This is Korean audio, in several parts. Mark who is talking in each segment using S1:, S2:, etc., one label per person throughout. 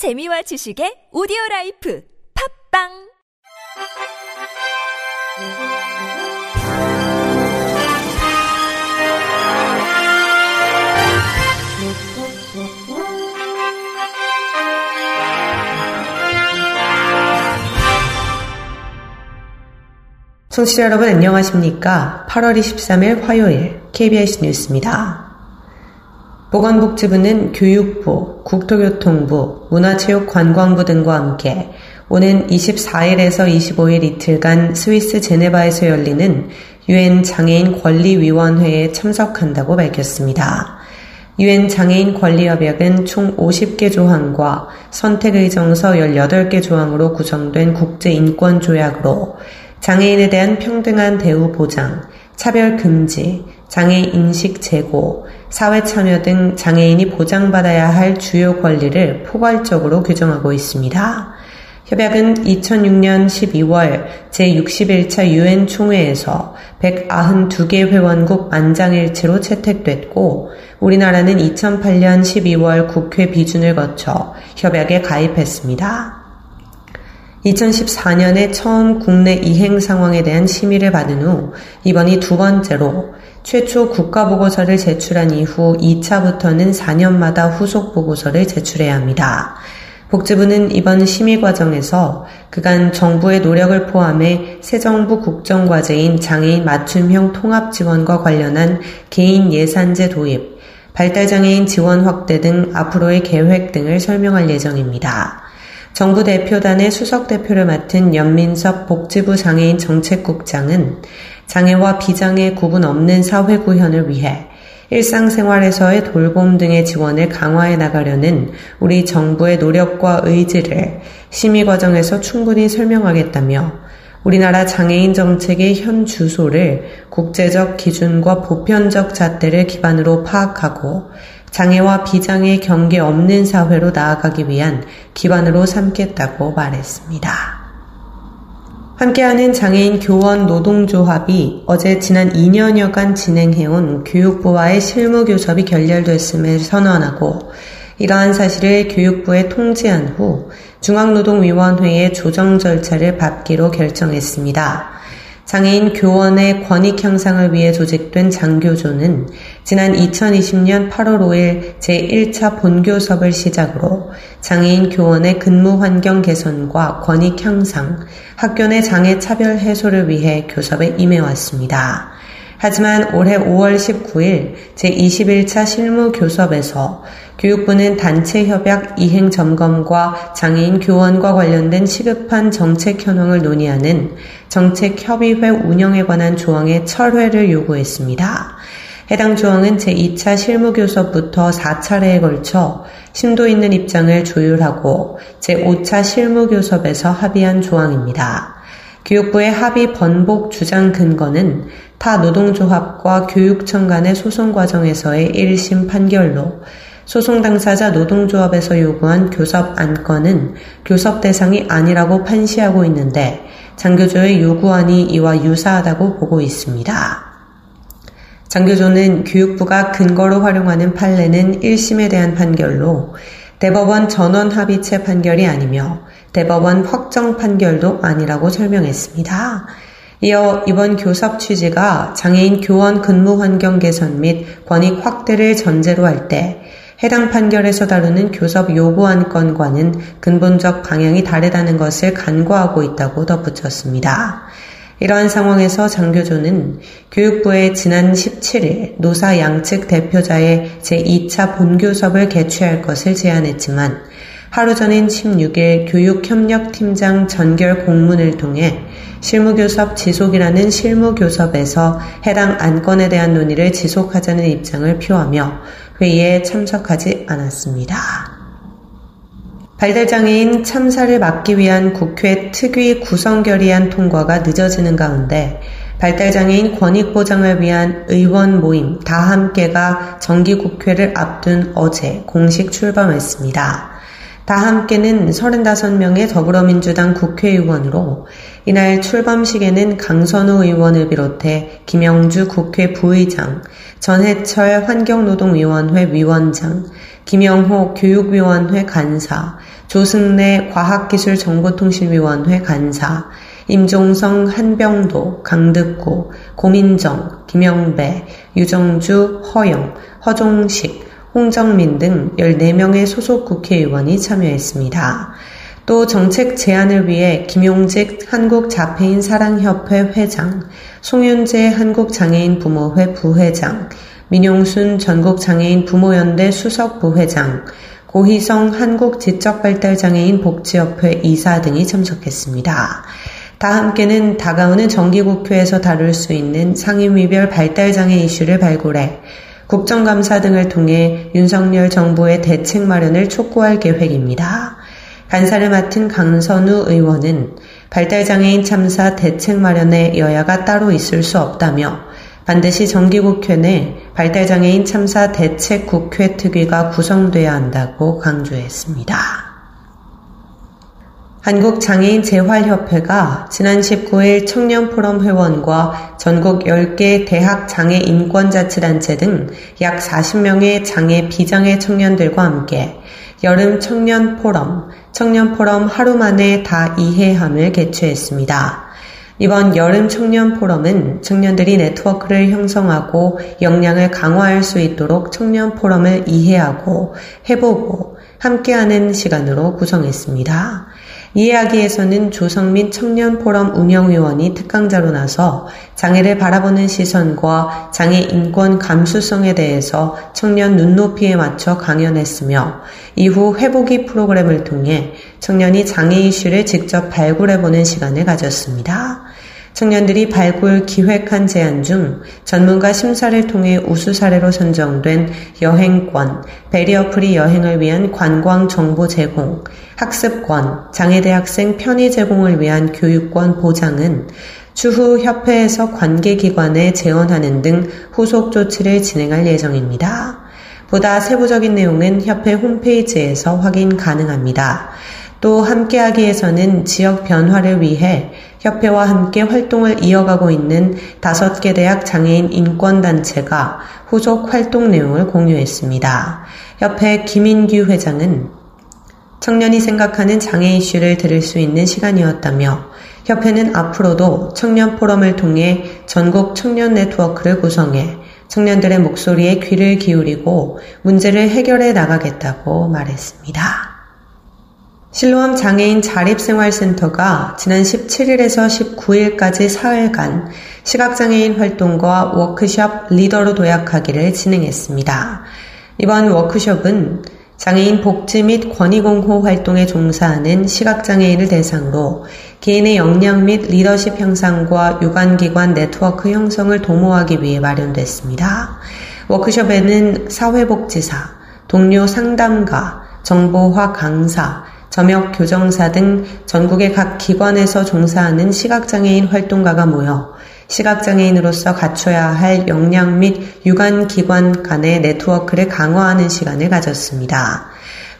S1: 재미와 지식의 오디오 라이프 팝빵
S2: 청취자 여러분 안녕하십니까? 8월 23일 화요일 KBS 뉴스입니다. 보건복지부는 교육부, 국토교통부, 문화체육관광부 등과 함께 오는 24일에서 25일 이틀간 스위스 제네바에서 열리는 유엔 장애인 권리위원회에 참석한다고 밝혔습니다. 유엔 장애인 권리협약은 총 50개 조항과 선택의 정서 18개 조항으로 구성된 국제인권조약으로 장애인에 대한 평등한 대우 보장, 차별 금지, 장애 인식 제고, 사회 참여 등 장애인이 보장받아야 할 주요 권리를 포괄적으로 규정하고 있습니다. 협약은 2006년 12월 제61차 유엔 총회에서 192개 회원국 만장일치로 채택됐고 우리나라는 2008년 12월 국회 비준을 거쳐 협약에 가입했습니다. 2014년에 처음 국내 이행 상황에 대한 심의를 받은 후 이번이 두 번째로 최초 국가보고서를 제출한 이후 2차부터는 4년마다 후속 보고서를 제출해야 합니다. 복지부는 이번 심의 과정에서 그간 정부의 노력을 포함해 새 정부 국정과제인 장애인 맞춤형 통합 지원과 관련한 개인 예산제 도입, 발달장애인 지원 확대 등 앞으로의 계획 등을 설명할 예정입니다. 정부 대표단의 수석 대표를 맡은 연민섭 복지부 장애인 정책국장은 장애와 비장애 구분 없는 사회 구현을 위해 일상생활에서의 돌봄 등의 지원을 강화해 나가려는 우리 정부의 노력과 의지를 심의 과정에서 충분히 설명하겠다며 우리나라 장애인 정책의 현 주소를 국제적 기준과 보편적 잣대를 기반으로 파악하고 장애와 비장애 경계 없는 사회로 나아가기 위한 기반으로 삼겠다고 말했습니다. 함께하는 장애인 교원 노동조합이 어제 지난 2년여간 진행해온 교육부와의 실무 교섭이 결렬됐음을 선언하고 이러한 사실을 교육부에 통지한 후 중앙노동위원회의 조정 절차를 밟기로 결정했습니다. 장애인 교원의 권익 향상을 위해 조직된 장교조는 지난 2020년 8월 5일 제1차 본교섭을 시작으로 장애인 교원의 근무 환경 개선과 권익 향상, 학교 내 장애 차별 해소를 위해 교섭에 임해왔습니다. 하지만 올해 5월 19일 제21차 실무 교섭에서 교육부는 단체 협약 이행 점검과 장애인 교원과 관련된 시급한 정책 현황을 논의하는 정책협의회 운영에 관한 조항의 철회를 요구했습니다. 해당 조항은 제2차 실무교섭부터 4차례에 걸쳐 심도 있는 입장을 조율하고 제5차 실무교섭에서 합의한 조항입니다. 교육부의 합의 번복 주장 근거는 타 노동조합과 교육청 간의 소송 과정에서의 1심 판결로 소송 당사자 노동조합에서 요구한 교섭 안건은 교섭 대상이 아니라고 판시하고 있는데 장교조의 요구안이 이와 유사하다고 보고 있습니다. 장교조는 교육부가 근거로 활용하는 판례는 1심에 대한 판결로 대법원 전원 합의체 판결이 아니며 대법원 확정 판결도 아니라고 설명했습니다. 이어 이번 교섭 취지가 장애인 교원 근무 환경 개선 및 권익 확대를 전제로 할 때 해당 판결에서 다루는 교섭 요구안 건과는 근본적 방향이 다르다는 것을 간과하고 있다고 덧붙였습니다. 이러한 상황에서 장교조는 교육부에 지난 17일 노사 양측 대표자의 제2차 본교섭을 개최할 것을 제안했지만 하루 전인 16일 교육협력팀장 전결 공문을 통해 실무교섭 지속이라는 실무교섭에서 해당 안건에 대한 논의를 지속하자는 입장을 표하며 회의에 참석하지 않았습니다. 발달장애인 참사를 막기 위한 국회 특위 구성 결의안 통과가 늦어지는 가운데 발달장애인 권익 보장을 위한 의원 모임 다 함께가 정기국회를 앞둔 어제 공식 출범했습니다. 다 함께는 35명의 더불어민주당 국회의원으로 이날 출범식에는 강선우 의원을 비롯해 김영주 국회 부의장, 전해철 환경노동위원회 위원장, 김영호 교육위원회 간사, 조승래 과학기술정보통신위원회 간사, 임종성 한병도, 강득구, 고민정, 김영배, 유정주, 허영, 허종식, 홍정민 등 14명의 소속 국회의원이 참여했습니다. 또 정책 제안을 위해 김용직 한국자폐인 사랑협회 회장, 송윤재 한국장애인 부모회 부회장, 민용순 전국장애인 부모연대 수석 부회장, 고희성 한국지적발달장애인 복지협회 이사 등이 참석했습니다. 다 함께는 다가오는 정기국회에서 다룰 수 있는 상임위별 발달장애 이슈를 발굴해 국정감사 등을 통해 윤석열 정부의 대책 마련을 촉구할 계획입니다. 간사를 맡은 강선우 의원은 발달장애인 참사 대책 마련에 여야가 따로 있을 수 없다며 반드시 정기국회 내 발달장애인 참사 대책 국회 특위가 구성돼야 한다고 강조했습니다. 한국장애인 재활협회가 지난 19일 청년포럼 회원과 전국 10개 대학 장애 인권자치단체 등 약 40명의 장애 비장애 청년들과 함께 여름 청년포럼, 청년포럼 하루 만에 다 이해함을 개최했습니다. 이번 여름 청년 포럼은 청년들이 네트워크를 형성하고 역량을 강화할 수 있도록 청년 포럼을 이해하고 해보고 함께하는 시간으로 구성했습니다. 이 이야기에서는 조성민 청년포럼 운영위원이 특강자로 나서 장애를 바라보는 시선과 장애 인권 감수성에 대해서 청년 눈높이에 맞춰 강연했으며 이후 회복이 프로그램을 통해 청년이 장애 이슈를 직접 발굴해보는 시간을 가졌습니다. 청년들이 발굴 기획한 제안 중 전문가 심사를 통해 우수 사례로 선정된 여행권, 베리어프리 여행을 위한 관광 정보 제공, 학습권, 장애대학생 편의 제공을 위한 교육권 보장은 추후 협회에서 관계기관에 재원하는 등 후속 조치를 진행할 예정입니다. 보다 세부적인 내용은 협회 홈페이지에서 확인 가능합니다. 또 함께하기 위해서는 지역 변화를 위해 협회와 함께 활동을 이어가고 있는 다섯 개 대학 장애인 인권단체가 후속 활동 내용을 공유했습니다. 협회 김인규 회장은 청년이 생각하는 장애 이슈를 들을 수 있는 시간이었다며 협회는 앞으로도 청년 포럼을 통해 전국 청년 네트워크를 구성해 청년들의 목소리에 귀를 기울이고 문제를 해결해 나가겠다고 말했습니다. 실로암 장애인 자립생활센터가 지난 17일에서 19일까지 사흘간 시각장애인 활동가 워크숍 리더로 도약하기를 진행했습니다. 이번 워크숍은 장애인 복지 및 권익옹호 활동에 종사하는 시각장애인을 대상으로 개인의 역량 및 리더십 향상과 유관기관 네트워크 형성을 도모하기 위해 마련됐습니다. 워크숍에는 사회복지사, 동료 상담가, 정보화 강사, 점역 교정사 등 전국의 각 기관에서 종사하는 시각장애인 활동가가 모여 시각장애인으로서 갖춰야 할 역량 및 유관 기관 간의 네트워크를 강화하는 시간을 가졌습니다.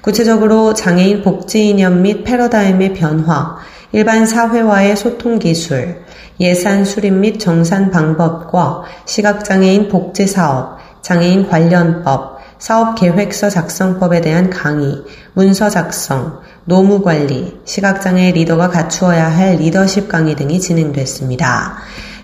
S2: 구체적으로 장애인 복지 이념 및 패러다임의 변화, 일반 사회와의 소통 기술, 예산 수립 및 정산 방법과 시각장애인 복지 사업, 장애인 관련법, 사업 계획서 작성법에 대한 강의, 문서 작성, 노무 관리, 시각장애 리더가 갖추어야 할 리더십 강의 등이 진행됐습니다.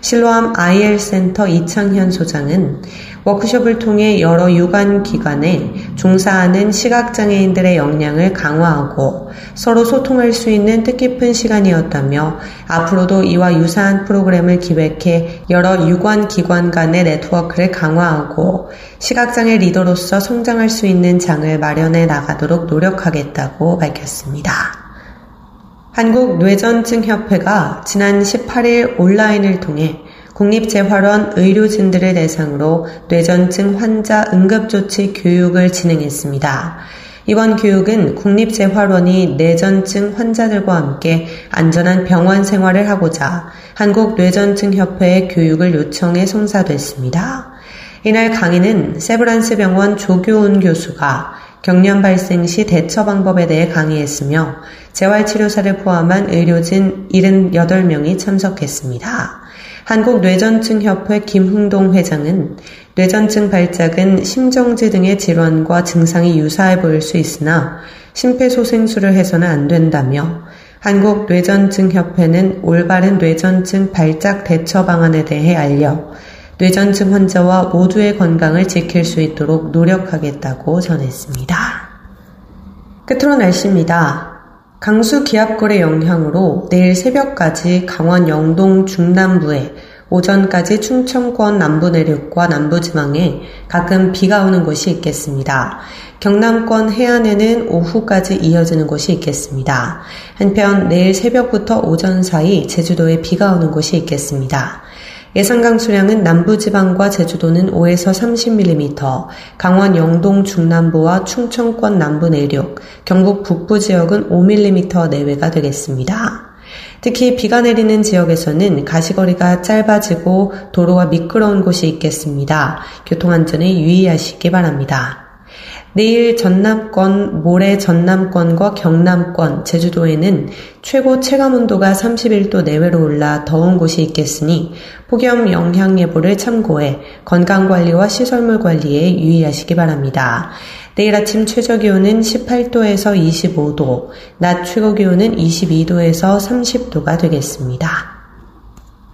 S2: 실로암 IL센터 이창현 소장은 워크숍을 통해 여러 유관 기관에 종사하는 시각장애인들의 역량을 강화하고 서로 소통할 수 있는 뜻깊은 시간이었다며 앞으로도 이와 유사한 프로그램을 기획해 여러 유관 기관 간의 네트워크를 강화하고 시각장애 리더로서 성장할 수 있는 장을 마련해 나가도록 노력하겠다고 밝혔습니다. 한국뇌전증협회가 지난 18일 온라인을 통해 국립재활원 의료진들을 대상으로 뇌전증 환자 응급조치 교육을 진행했습니다. 이번 교육은 국립재활원이 뇌전증 환자들과 함께 안전한 병원 생활을 하고자 한국뇌전증협회의 교육을 요청해 송사됐습니다. 이날 강의는 세브란스 병원 조교훈 교수가 경련 발생 시 대처 방법에 대해 강의했으며 재활치료사를 포함한 의료진 78명이 참석했습니다. 한국뇌전증협회 김흥동 회장은 뇌전증 발작은 심정지 등의 질환과 증상이 유사해 보일 수 있으나 심폐소생술을 해서는 안 된다며 한국뇌전증협회는 올바른 뇌전증 발작 대처 방안에 대해 알려 뇌전증 환자와 모두의 건강을 지킬 수 있도록 노력하겠다고 전했습니다. 끝으로 날씨입니다. 강수 기압골의 영향으로 내일 새벽까지 강원 영동 중남부에 오전까지 충청권 남부 내륙과 남부 지방에 가끔 비가 오는 곳이 있겠습니다. 경남권 해안에는 오후까지 이어지는 곳이 있겠습니다. 한편 내일 새벽부터 오전 사이 제주도에 비가 오는 곳이 있겠습니다. 예상 강수량은 남부지방과 제주도는 5에서 30mm, 강원 영동 중남부와 충청권 남부 내륙, 경북 북부 지역은 5mm 내외가 되겠습니다. 특히 비가 내리는 지역에서는 가시거리가 짧아지고 도로가 미끄러운 곳이 있겠습니다. 교통안전에 유의하시기 바랍니다. 내일 전남권, 모레 전남권과 경남권, 제주도에는 최고 체감 온도가 31도 내외로 올라 더운 곳이 있겠으니 폭염 영향 예보를 참고해 건강 관리와 시설물 관리에 유의하시기 바랍니다. 내일 아침 최저 기온은 18도에서 25도, 낮 최고 기온은 22도에서 30도가 되겠습니다.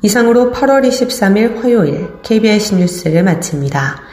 S2: 이상으로 8월 23일 화요일 KBS 뉴스를 마칩니다.